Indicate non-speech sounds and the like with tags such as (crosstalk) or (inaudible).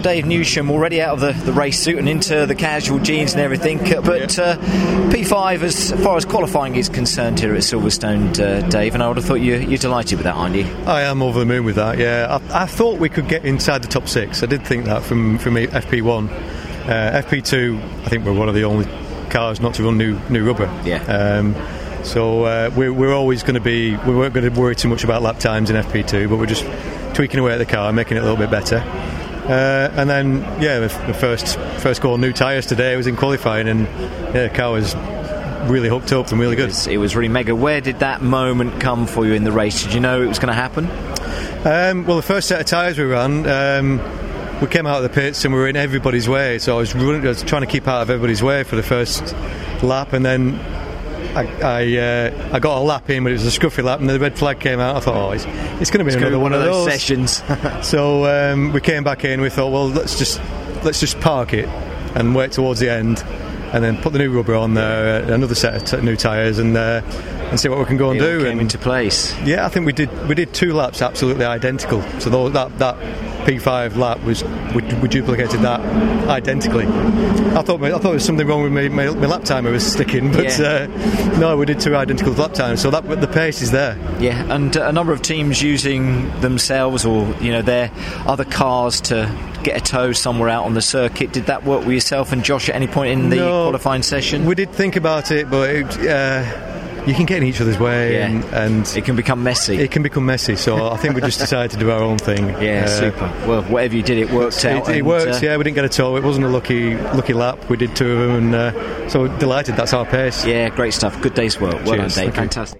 Well, Dave Newsham already out of the, the race suit and into the casual jeans and everything. But uh, P5, as far as qualifying is concerned here at Silverstone, uh, Dave, and I would have thought you, you're delighted with that, aren't you? I am over the moon with that. Yeah, I, I thought we could get inside the top six. I did think that from from FP1, uh, FP2. I think we're one of the only cars not to run new new rubber. Yeah. Um, so uh, we're, we're always going to be we weren't going to worry too much about lap times in FP2, but we're just tweaking away at the car, making it a little bit better. Uh, and then, yeah, the, the first first goal, new tyres today. was in qualifying, and yeah, the car was really hooked up and really good. It was, it was, really mega. Where did that moment come for you in the race? Did you know it was going to happen? Um, well, the first set of tyres we ran, um, we came out of the pits and we were in everybody's way. So I was, running, I was trying to keep out of everybody's way for the first lap, and then I I, uh, I, got a lap in, but it was a scruffy lap, and the red flag came out. I thought, oh, it's, it's going to be it's another one, of those, those. sessions. (laughs) so um, we came back in. We thought, well, let's just let's just park it and wait towards the end, and then put the new rubber on there, uh, another set of t- new tyres, and uh, and see what we can go and it do. Came and into place. Yeah, I think we did. We did two laps absolutely identical. So that that P5 lap was we, we, duplicated that identically. I thought I thought there was something wrong with my, my, my lap timer was sticking, but yeah. uh, no, we did two identical lap times. So that the pace is there. Yeah, and a number of teams using themselves or you know their other cars to get a tow somewhere out on the circuit. Did that work with yourself and Josh at any point in the no, qualifying session? We did think about it, but. It, uh, you can get in each other's way yeah. and, and, it can become messy. It can become messy. So I think we just (laughs) decided to do our own thing. Yeah, uh, super. Well, whatever you did, it worked out. It, it worked. Uh, yeah, we didn't get a tow. It wasn't a lucky lucky lap. We did two of them, and uh, so delighted. That's our pace. Yeah, great stuff. Good day's work. Well Cheers. done, Dave. Fantastic.